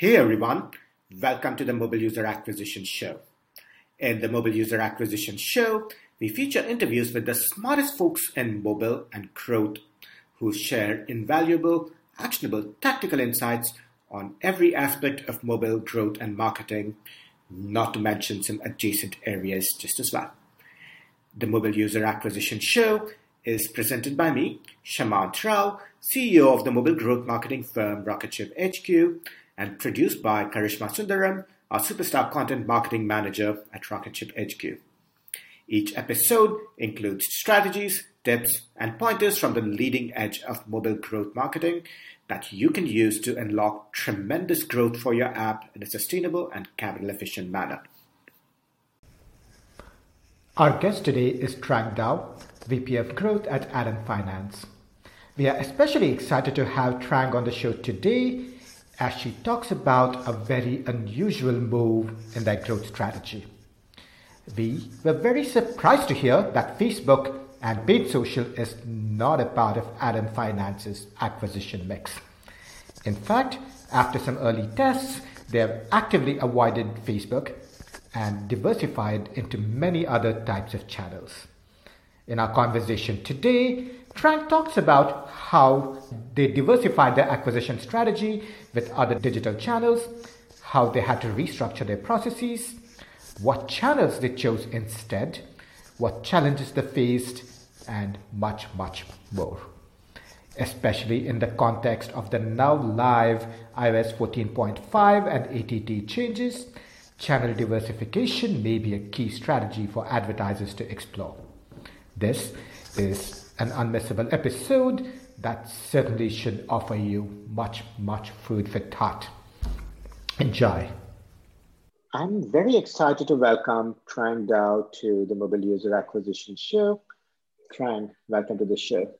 Hey everyone, welcome to the Mobile User Acquisition Show. In the Mobile User Acquisition Show, we feature interviews with the smartest folks in mobile and growth who share invaluable, actionable, tactical insights on every aspect of mobile growth and marketing, not to mention some adjacent areas just as well. The Mobile User Acquisition Show is presented by me, Shamanth Rao, CEO of the mobile growth marketing firm Rocketship HQ, and produced by Karishma Sundaram, our superstar content marketing manager at Rocketship HQ. Each episode includes strategies, tips, and pointers from the leading edge of mobile growth marketing that you can use to unlock tremendous growth for your app in a sustainable and capital efficient manner. Our guest today is Trang Dao, VP of Growth at Atom Finance. We are especially excited to have Trang on the show today as she talks about a very unusual move in their growth strategy. We were very surprised to hear that Facebook and paid social is not a part of Atom Finance's acquisition mix. In fact, after some early tests, they have actively avoided Facebook and diversified into many other types of channels. In our conversation today, Trang talks about how they diversified their acquisition strategy with other digital channels, how they had to restructure their processes, what channels they chose instead, what challenges they faced, and much, much more. Especially in the context of the now live iOS 14.5 and ATT changes, channel diversification may be a key strategy for advertisers to explore. This is an unmissable episode that certainly should offer you much, much food for thought. Enjoy. I'm very excited to welcome Trang Dao to the Mobile User Acquisition Show. Trang, welcome to the show.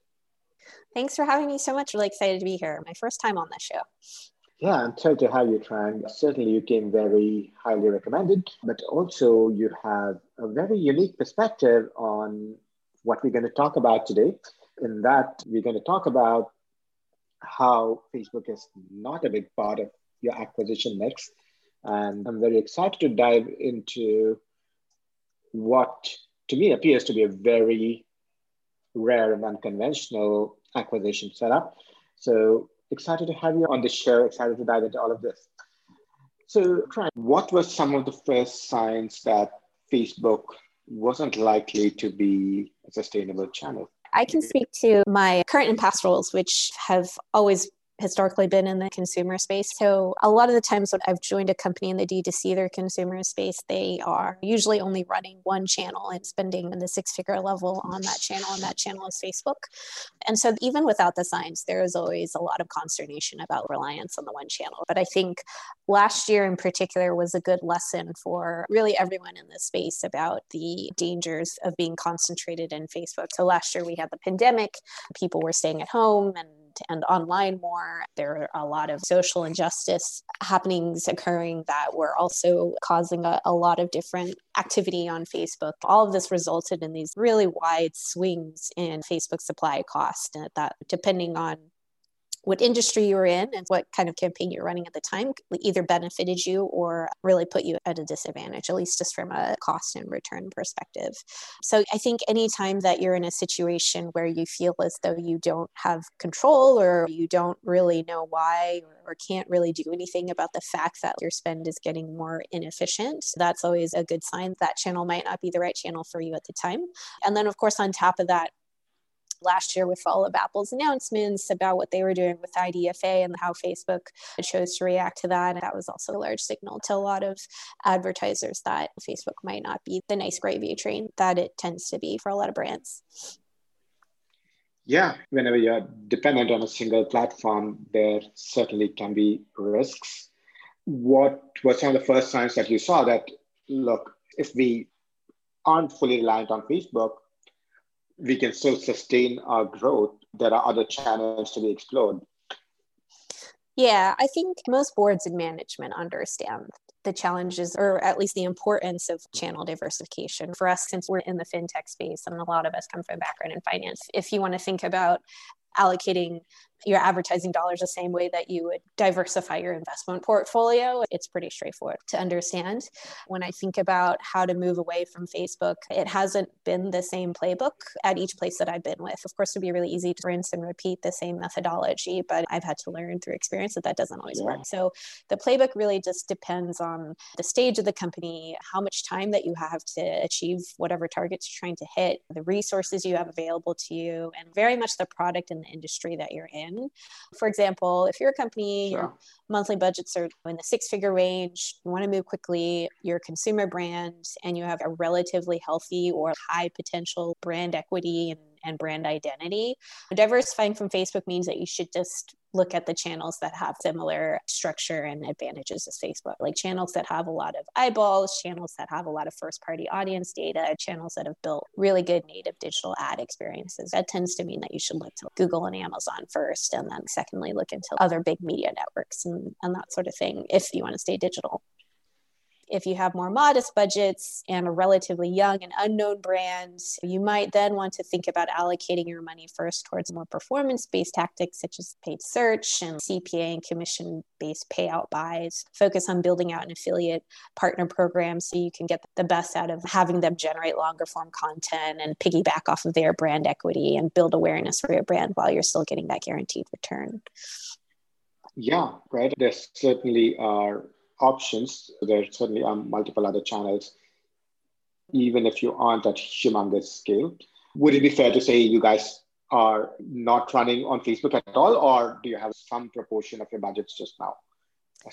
Thanks for having me so much. Really excited to be here. My first time on the show. Yeah, I'm thrilled to have you, Trang. Certainly, you came very highly recommended, but also you have a very unique perspective on what we're going to talk about today. In that, we're going to talk about how Facebook is not a big part of your acquisition mix. And I'm very excited to dive into what to me appears to be a very rare and unconventional acquisition setup. So excited to have you on the show, excited to dive into all of this. So, Trang, what were some of the first signs that Facebook wasn't likely to be a sustainable channel. I can speak to my current and past roles, which have always historically been in the consumer space. So a lot of the times when I've joined a company in the D2C their consumer space, they are usually only running one channel and spending in the six figure level on that channel, and that channel is Facebook. And so even without the signs, there is always a lot of consternation about reliance on the one channel. But I think last year in particular was a good lesson for really everyone in this space about the dangers of being concentrated in Facebook. So last year we had the pandemic, people were staying at home and and online more. There are a lot of social injustice happenings occurring that were also causing a, a lot of different activity on Facebook. All of this resulted in these really wide swings in Facebook supply cost that depending on what industry you're in and what kind of campaign you're running at the time either benefited you or really put you at a disadvantage, at least just from a cost and return perspective. So I think anytime that you're in a situation where you feel as though you don't have control or you don't really know why or can't really do anything about the fact that your spend is getting more inefficient, that's always a good sign that channel might not be the right channel for you at the time. And then, of course, on top of that, last year with all of Apple's announcements about what they were doing with IDFA and how Facebook chose to react to that. And that was also a large signal to a lot of advertisers that Facebook might not be the nice gravy train that it tends to be for a lot of brands. Yeah, whenever you're dependent on a single platform, there certainly can be risks. What were some of the first signs that you saw that, look, if we aren't fully reliant on Facebook, we can still sustain our growth, there are other channels to be explored. Yeah, I think most boards and management understand the challenges or at least the importance of channel diversification for us since we're in the fintech space and a lot of us come from a background in finance if you want to think about allocating your advertising dollars the same way that you would diversify your investment portfolio. It's pretty straightforward to understand. When I think about how to move away from Facebook, it hasn't been the same playbook at each place that I've been with. Of course, it'd be really easy to rinse and repeat the same methodology, but I've had to learn through experience that that doesn't always yeah. work. So the playbook really just depends on the stage of the company, how much time that you have to achieve whatever targets you're trying to hit, the resources you have available to you, and very much the product and the industry that you're in in. For example, if you're a company, sure. your monthly budgets are in the six figure range, you want to move quickly, you're a consumer brand, and you have a relatively healthy or high potential brand equity and and brand identity. Diversifying from Facebook means that you should just look at the channels that have similar structure and advantages as Facebook, like channels that have a lot of eyeballs, channels that have a lot of first party audience data, channels that have built really good native digital ad experiences. That tends to mean that you should look to Google and Amazon first, and then secondly, look into other big media networks and, and that sort of thing if you want to stay digital. If you have more modest budgets and a relatively young and unknown brand, you might then want to think about allocating your money first towards more performance based tactics such as paid search and CPA and commission based payout buys. Focus on building out an affiliate partner program so you can get the best out of having them generate longer form content and piggyback off of their brand equity and build awareness for your brand while you're still getting that guaranteed return. Yeah, right. There certainly are options. There certainly are multiple other channels, even if you aren't at humongous scale. Would it be fair to say you guys are not running on Facebook at all, or do you have some proportion of your budgets just now?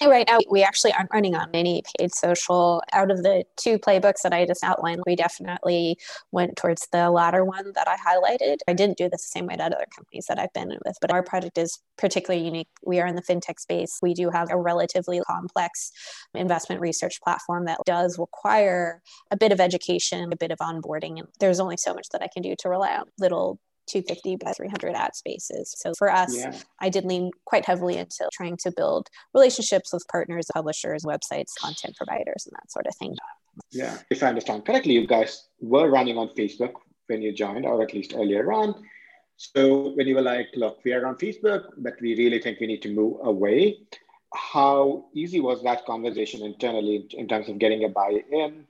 Right now, we actually aren't running on any paid social. Out of the two playbooks that I just outlined, we definitely went towards the latter one that I highlighted. I didn't do this the same way that other companies that I've been with, but our product is particularly unique. We are in the fintech space. We do have a relatively complex investment research platform that does require a bit of education, a bit of onboarding. And there's only so much that I can do to rely on little 250 by 300 ad spaces. So for us, yeah. I did lean quite heavily into trying to build relationships with partners, publishers, websites, content providers, and that sort of thing. Yeah, if I understand correctly, you guys were running on Facebook when you joined, or at least earlier on. So when you were like, look, we are on Facebook, but we really think we need to move away. How easy was that conversation internally in terms of getting a buy in?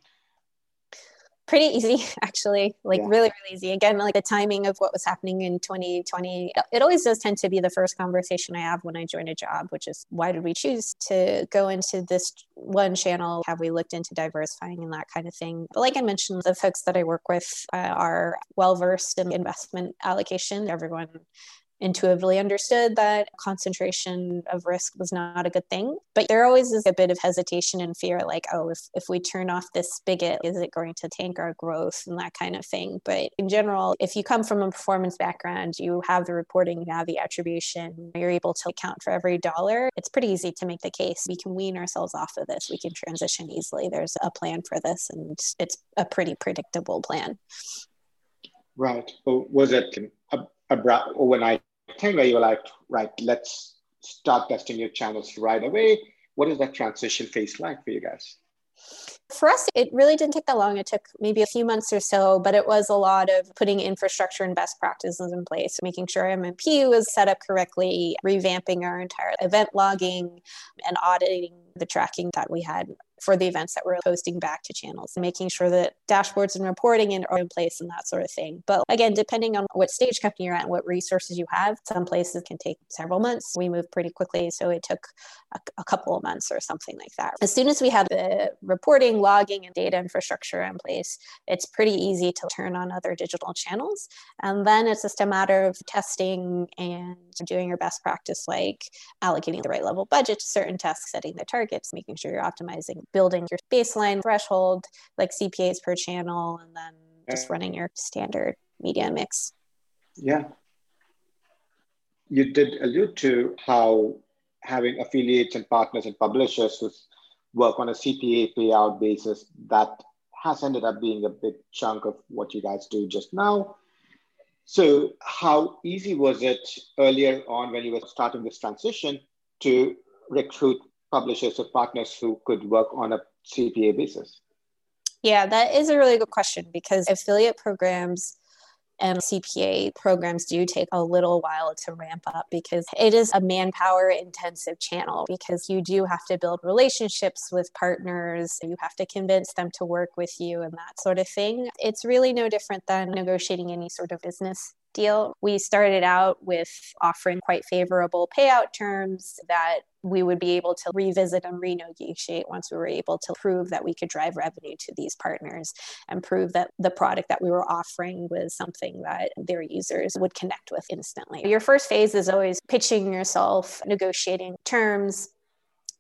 Pretty easy actually like yeah. really really easy. Again like the timing of what was happening in 2020 it always does tend to be the first conversation i have when i join a job which is why did we choose to go into this one channel? Have we looked into diversifying and that kind of thing? But like i mentioned the folks that i work with uh, are well versed in investment allocation. Everyone intuitively understood that concentration of risk was not a good thing. But there always is a bit of hesitation and fear like, oh, if, if we turn off this spigot, is it going to tank our growth and that kind of thing? But in general, if you come from a performance background, you have the reporting, you have the attribution, you're able to account for every dollar, it's pretty easy to make the case. We can wean ourselves off of this, we can transition easily. There's a plan for this, and it's a pretty predictable plan. Right. Well, was it a, a overnight thing where you were like, right, let's start testing your channels right away? What is that transition phase like for you guys? For us, it really didn't take that long. It took maybe a few months or so, but it was a lot of putting infrastructure and best practices in place, making sure MMP was set up correctly, revamping our entire event logging, and auditing the tracking that we had for the events that we're posting back to channels, making sure that dashboards and reporting are in place and that sort of thing. But again, depending on what stage company you're at and what resources you have, some places can take several months. We move pretty quickly, so it took a, a couple of months or something like that. As soon as we have the reporting, logging, and data infrastructure in place, it's pretty easy to turn on other digital channels. And then it's just a matter of testing and doing your best practice, like allocating the right level budget to certain tasks, setting the targets, making sure you're optimizing building your baseline threshold, like CPAs per channel, and then just running your standard media mix. Yeah. You did allude to how having affiliates and partners and publishers who work on a CPA payout basis, that has ended up being a big chunk of what you guys do just now. So, how easy was it earlier on when you were starting this transition to recruit publishers or partners who could work on a CPA basis? Yeah, that is a really good question because affiliate programs and CPA programs do take a little while to ramp up because it is a manpower intensive channel because you do have to build relationships with partners. You have to convince them to work with you and that sort of thing. It's really no different than negotiating any sort of business deal. We started out with offering quite favorable payout terms that we would be able to revisit and renegotiate once we were able to prove that we could drive revenue to these partners and prove that the product that we were offering was something that their users would connect with instantly. Your first phase is always pitching yourself, negotiating terms,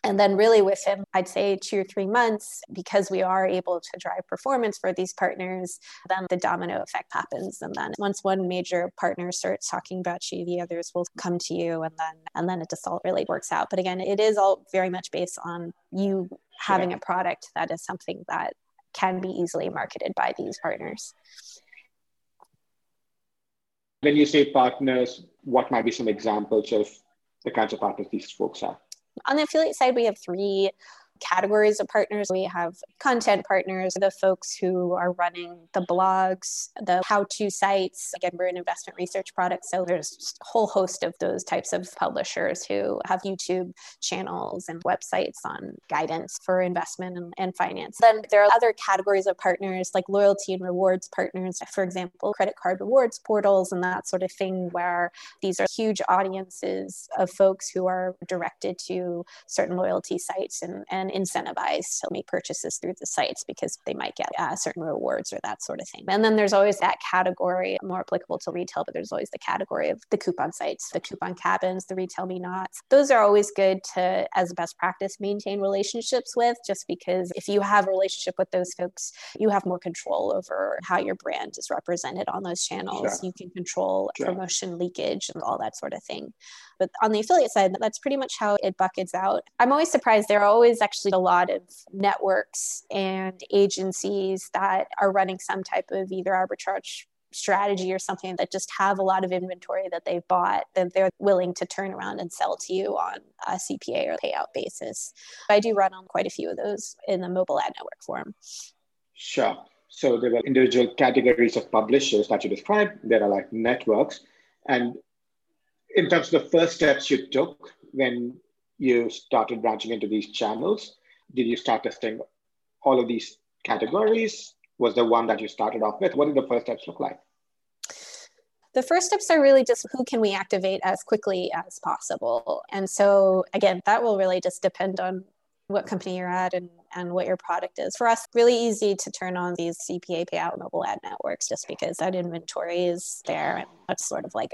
and then, really, within I'd say two or three months, because we are able to drive performance for these partners, then the domino effect happens. And then, once one major partner starts talking about you, the others will come to you, and then and then it just all really works out. But again, it is all very much based on you having a product that is something that can be easily marketed by these partners. When you say partners, what might be some examples of the kinds of partners these folks are? On the affiliate side, we have three categories of partners. We have content partners, the folks who are running the blogs, the how to sites. Again, we're an investment research product. So there's a whole host of those types of publishers who have YouTube channels and websites on guidance for investment and, and finance. Then there are other categories of partners like loyalty and rewards partners, for example, credit card rewards portals and that sort of thing, where these are huge audiences of folks who are directed to certain loyalty sites and, and and incentivized to make purchases through the sites because they might get uh, certain rewards or that sort of thing. And then there's always that category, more applicable to retail, but there's always the category of the coupon sites, the coupon cabins, the retail me nots. Those are always good to, as a best practice, maintain relationships with, just because if you have a relationship with those folks, you have more control over how your brand is represented on those channels. Sure. You can control sure. promotion leakage and all that sort of thing. But on the affiliate side, that's pretty much how it buckets out. I'm always surprised. There are always actually a lot of networks and agencies that are running some type of either arbitrage strategy or something that just have a lot of inventory that they've bought that they're willing to turn around and sell to you on a CPA or payout basis. I do run on quite a few of those in the mobile ad network forum. Sure. So there were individual categories of publishers that you described. There are like networks. And in terms of the first steps you took when you started branching into these channels, did you start testing all of these categories? Was the one that you started off with? What did the first steps look like? The first steps are really just who can we activate as quickly as possible. And so, again, that will really just depend on what company you're at and, and what your product is. For us, really easy to turn on these CPA payout mobile ad networks just because that inventory is there and that's sort of like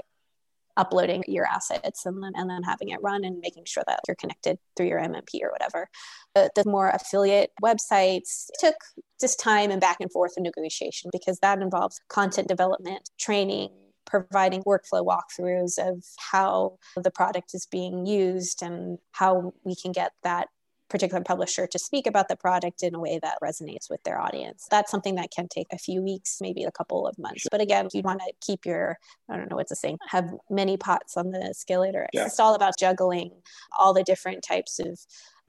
uploading your assets and then and then having it run and making sure that you're connected through your MMP or whatever. But the more affiliate websites took just time and back and forth and negotiation because that involves content development, training, providing workflow walkthroughs of how the product is being used and how we can get that particular publisher to speak about the product in a way that resonates with their audience. That's something that can take a few weeks, maybe a couple of months. But again, you want to keep your, I don't know what's the saying, have many pots on the skillet, or yeah. it's all about juggling all the different types of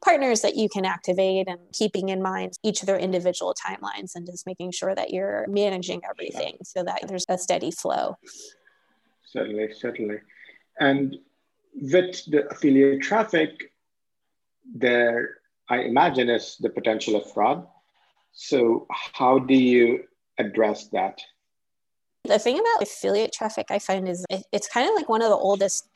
partners that you can activate and keeping in mind each of their individual timelines and just making sure that you're managing everything so that there's a steady flow. Certainly, certainly. And with the affiliate traffic, there, I imagine, is the potential of fraud. So, how do you address that? The thing about affiliate traffic I find is it's kind of like one of the oldest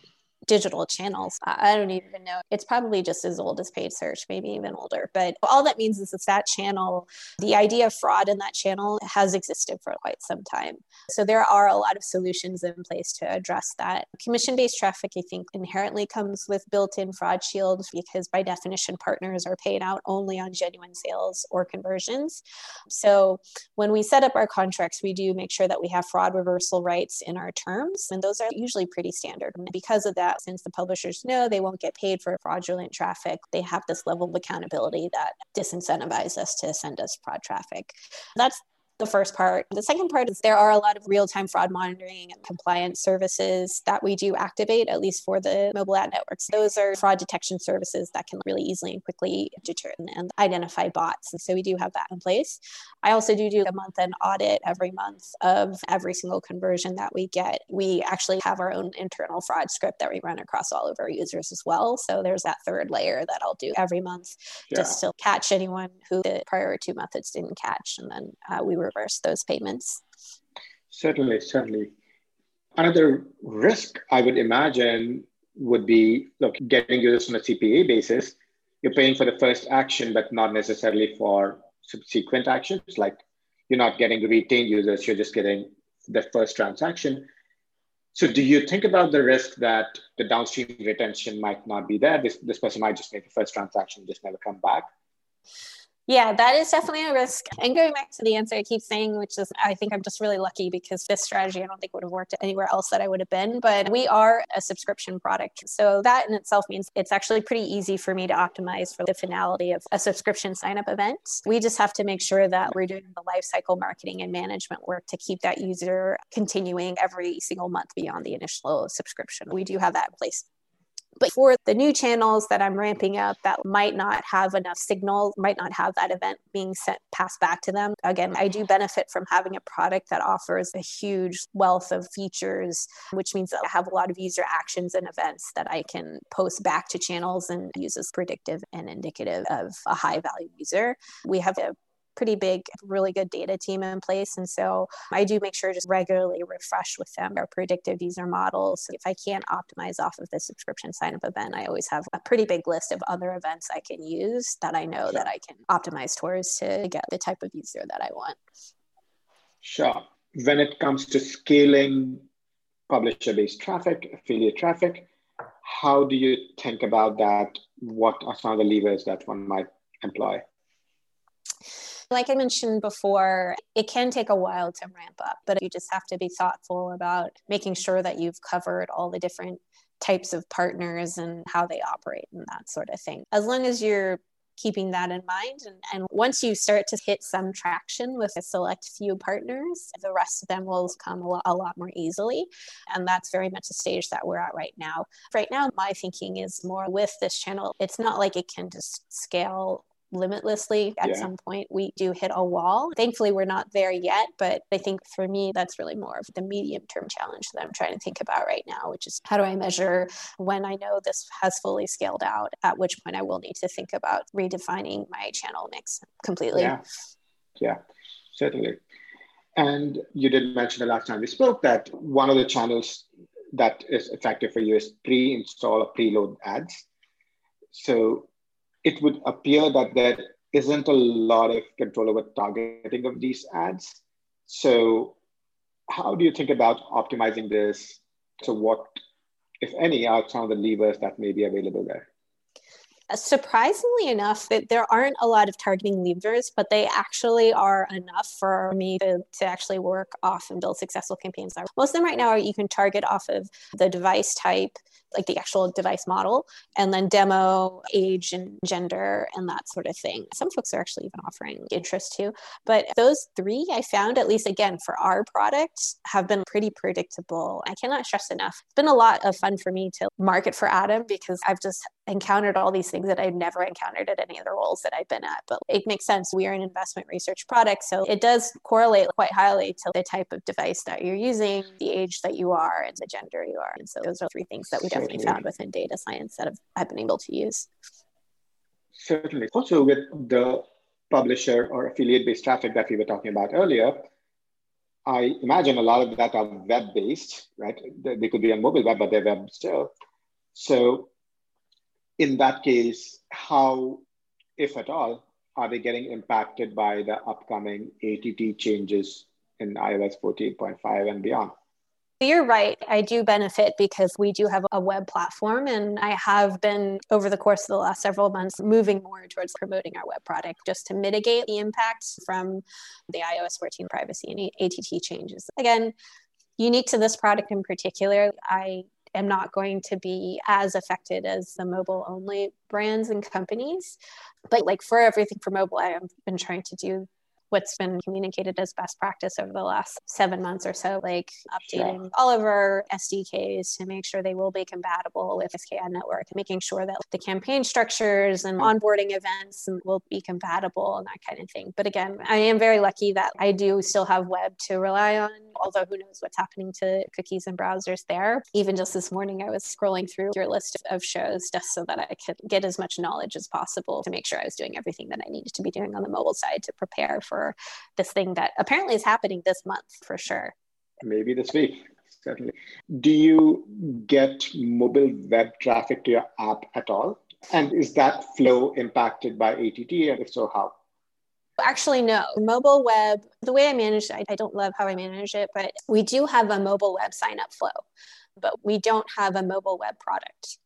digital channels. I don't even know. It's probably just as old as paid search, maybe even older. But all that means is that that channel, the idea of fraud in that channel has existed for quite some time. So there are a lot of solutions in place to address that. Commission based traffic, I think, inherently comes with built in fraud shields because by definition, partners are paid out only on genuine sales or conversions. So when we set up our contracts, we do make sure that we have fraud reversal rights in our terms. And those are usually pretty standard. And because of that, that since the publishers know they won't get paid for fraudulent traffic, they have this level of accountability that disincentivizes us to send us fraud traffic. That's the first part. The second part is there are a lot of real time fraud monitoring and compliance services that we do activate, at least for the mobile ad networks. Those are fraud detection services that can really easily and quickly deter and identify bots. And so we do have that in place. I also do do a month end audit every month of every single conversion that we get. We actually have our own internal fraud script that we run across all of our users as well. So there's that third layer that I'll do every month yeah. just to catch anyone who the prior two methods didn't catch. And then uh, we reverse those payments. Certainly, certainly. Another risk I would imagine would be look, getting users on a CPA basis. You're paying for the first action, but not necessarily for subsequent actions. Like you're not getting retained users, you're just getting the first transaction. So do you think about the risk that the downstream retention might not be there? This, this person might just make the first transaction, just never come back. Yeah, that is definitely a risk. And going back to the answer I keep saying, which is I think I'm just really lucky because this strategy I don't think would have worked anywhere else that I would have been. But we are a subscription product. So that in itself means it's actually pretty easy for me to optimize for the finality of a subscription sign up event. We just have to make sure that we're doing the lifecycle marketing and management work to keep that user continuing every single month beyond the initial subscription. We do have that in place. But for the new channels that I'm ramping up that might not have enough signal, might not have that event being sent passed back to them. Again, I do benefit from having a product that offers a huge wealth of features, which means that I have a lot of user actions and events that I can post back to channels and use as predictive and indicative of a high value user. We have a pretty big, really good data team in place. And so I do make sure just regularly refresh with them our predictive user models. If I can't optimize off of the subscription sign up event, I always have a pretty big list of other events I can use that I know that I can optimize towards to get the type of user that I want. Sure. When it comes to scaling publisher based traffic, affiliate traffic, how do you think about that? What are some of the levers that one might employ? Like I mentioned before, it can take a while to ramp up, but you just have to be thoughtful about making sure that you've covered all the different types of partners and how they operate and that sort of thing. As long as you're keeping that in mind. And, and once you start to hit some traction with a select few partners, the rest of them will come a lot, a lot more easily. And that's very much the stage that we're at right now. Right now, my thinking is more with this channel, it's not like it can just scale limitlessly at yeah. some point we do hit a wall. Thankfully we're not there yet but i think for me that's really more of the medium term challenge that i'm trying to think about right now which is how do i measure when i know this has fully scaled out at which point i will need to think about redefining my channel mix completely. Yeah. Yeah certainly. And you did mention the last time we spoke that one of the channels that is effective for you is pre-install or preload ads. So it would appear that there isn't a lot of control over targeting of these ads. So, how do you think about optimizing this? So, what, if any, are some of the levers that may be available there? Surprisingly enough that there aren't a lot of targeting levers but they actually are enough for me to, to actually work off and build successful campaigns most of them right now are you can target off of the device type like the actual device model, and then demo, age, and gender, and that sort of thing. Some folks are actually even offering interest too. But those three I found, at least again for our product, have been pretty predictable. I cannot stress enough. It's been a lot of fun for me to market for Atom because I've just encountered all these things that I've never encountered at any of the roles that I've been at. But it makes sense. We are an investment research product. So it does correlate quite highly to the type of device that you're using, the age that you are, and the gender you are. And so those are three things that we definitely found within data science that I've, I've been able to use. Certainly. Also, with the publisher or affiliate based traffic that we were talking about earlier, I imagine a lot of that are web based, right? They could be on mobile web, but they're web still. So, in that case, how, if at all, are they getting impacted by the upcoming ATT changes in iOS 14.5 and beyond? You're right. I do benefit because we do have a web platform, and I have been over the course of the last several months moving more towards promoting our web product just to mitigate the impacts from the iOS 14 privacy and ATT changes. Again, unique to this product in particular, I am not going to be as affected as the mobile only brands and companies. But like for everything for mobile, I have been trying to do what's been communicated as best practice over the last seven months or so, like updating sure. all of our SDKs to make sure they will be compatible with SKAd network, making sure that the campaign structures and onboarding events will be compatible and that kind of thing. But again, I am very lucky that I do still have web to rely on, although who knows what's happening to cookies and browsers there. Even just this morning, I was scrolling through your list of shows just so that I could get as much knowledge as possible to make sure I was doing everything that I needed to be doing on the mobile side to prepare for this thing that apparently is happening this month for sure. Maybe this week. Certainly. Do you get mobile web traffic to your app at all? And is that flow impacted by ATT? And if so, how? Actually, no. Mobile web, the way I manage it, I don't love how I manage it, but we do have a mobile web sign up flow, but we don't have a mobile web product.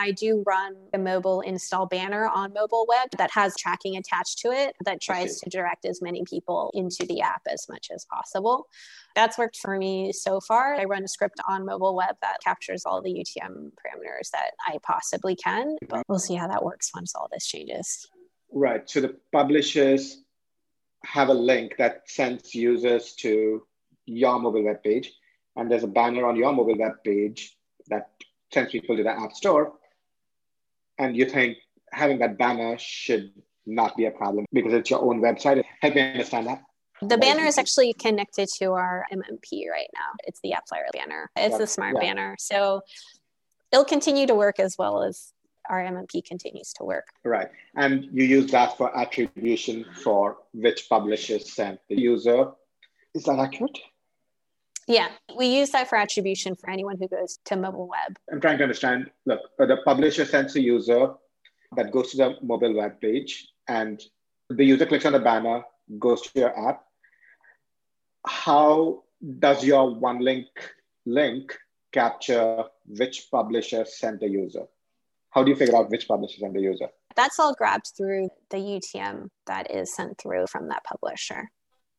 I do run a mobile install banner on mobile web that has tracking attached to it that tries to direct as many people into the app as much as possible. That's worked for me so far. I run a script on mobile web that captures all the UTM parameters that I possibly can, but we'll see how that works once all this changes. Right. So the publishers have a link that sends users to your mobile web page, and there's a banner on your mobile web page that sends people to the App Store and you think having that banner should not be a problem because it's your own website. Help me understand that. The banner is actually connected to our MMP right now. It's the AppsFlyer banner. It's the smart yeah. banner. So it'll continue to work as well as our MMP continues to work. Right. And you use that for attribution for which publishers sent the user. Is that accurate? Yeah, we use that for attribution for anyone who goes to mobile web. I'm trying to understand. Look, the publisher sends a user that goes to the mobile web page, and the user clicks on the banner, goes to your app. How does your OneLink link capture which publisher sent the user? How do you figure out which publisher sent the user? That's all grabbed through the UTM that is sent through from that publisher.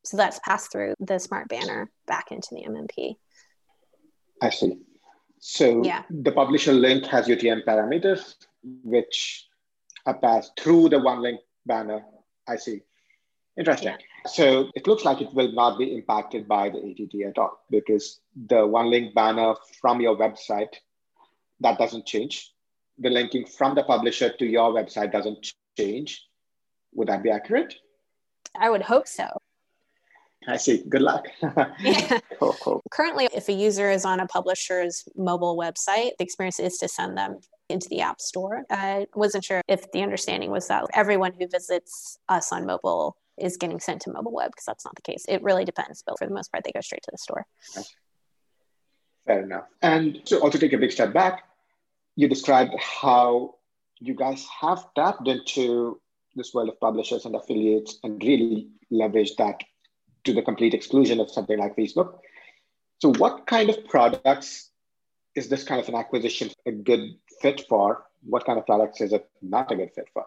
So that's passed through the smart banner back into the MMP. I see. So yeah. the publisher link has UTM parameters, which are passed through the OneLink banner. I see. Interesting. Yeah. So it looks like it will not be impacted by the ATT at all because the OneLink banner from your website, that doesn't change. The linking from the publisher to your website doesn't change. Would that be accurate? I would hope so. I see. Good luck. yeah. Cool, cool. Currently, if a user is on a publisher's mobile website, the experience is to send them into the App Store. I wasn't sure if the understanding was that everyone who visits us on mobile is getting sent to mobile web because that's not the case. It really depends, but for the most part, they go straight to the store. Fair enough. And to also take a big step back, you described how you guys have tapped into this world of publishers and affiliates and really leveraged that to the complete exclusion of something like Facebook. So, what kind of products is this kind of an acquisition a good fit for? What kind of products is it not a good fit for?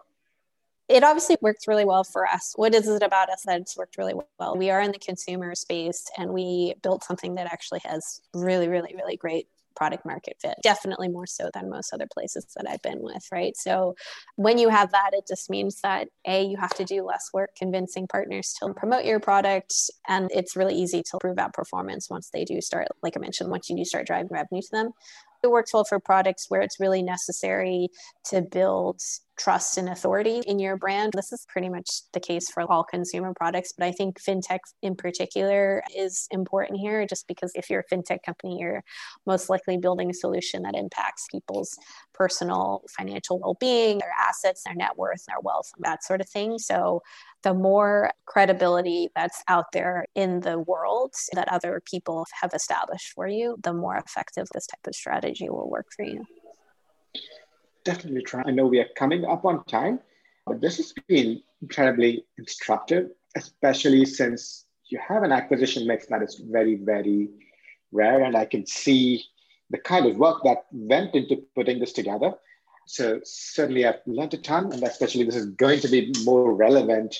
It obviously works really well for us. What is it about us that it's worked really well? We are in the consumer space and we built something that actually has really, really, really great product market fit definitely more so than most other places that i've been with right? So when you have that it just means that a you have to do less work convincing partners to promote your product and it's really easy to prove out performance once they do start like i mentioned once you do start driving revenue to them. It works well for products where it's really necessary to build trust and authority in your brand. This is pretty much the case for all consumer products, but I think fintech in particular is important here just because if you're a fintech company, you're most likely building a solution that impacts people's personal financial well being, their assets, their net worth, their wealth, that sort of thing. So the more credibility that's out there in the world that other people have established for you, the more effective this type of strategy will work for you. Definitely try. I know we are coming up on time, but this has been incredibly instructive, especially since you have an acquisition mix that is very, very rare. And I can see the kind of work that went into putting this together. So certainly I've learned a ton, and especially this is going to be more relevant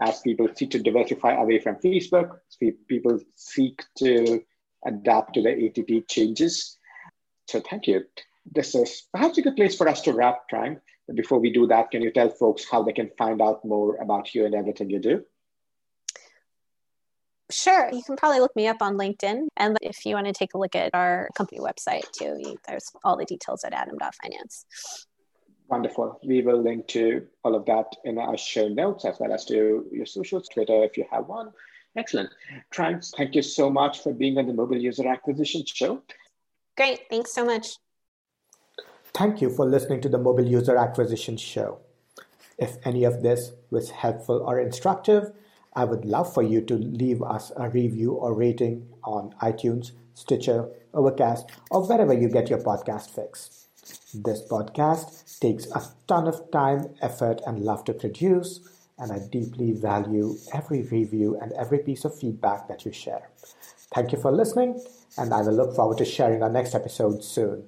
as people seek to diversify away from Facebook, people seek to adapt to the ATT changes. So thank you. This is perhaps a good place for us to wrap, Trang. But before we do that, can you tell folks how they can find out more about you and everything you do? Sure. You can probably look me up on LinkedIn. And if you want to take a look at our company website too, there's all the details at atom.finance. Wonderful. We will link to all of that in our show notes as well as to your socials, Twitter if you have one. Excellent. Trang, thank you so much for being on the Mobile User Acquisition Show. Great. Thanks so much. Thank you for listening to the Mobile User Acquisition Show. If any of this was helpful or instructive, I would love for you to leave us a review or rating on iTunes, Stitcher, Overcast, or wherever you get your podcast fix. This podcast takes a ton of time, effort, and love to produce, and I deeply value every review and every piece of feedback that you share. Thank you for listening, and I will look forward to sharing our next episode soon.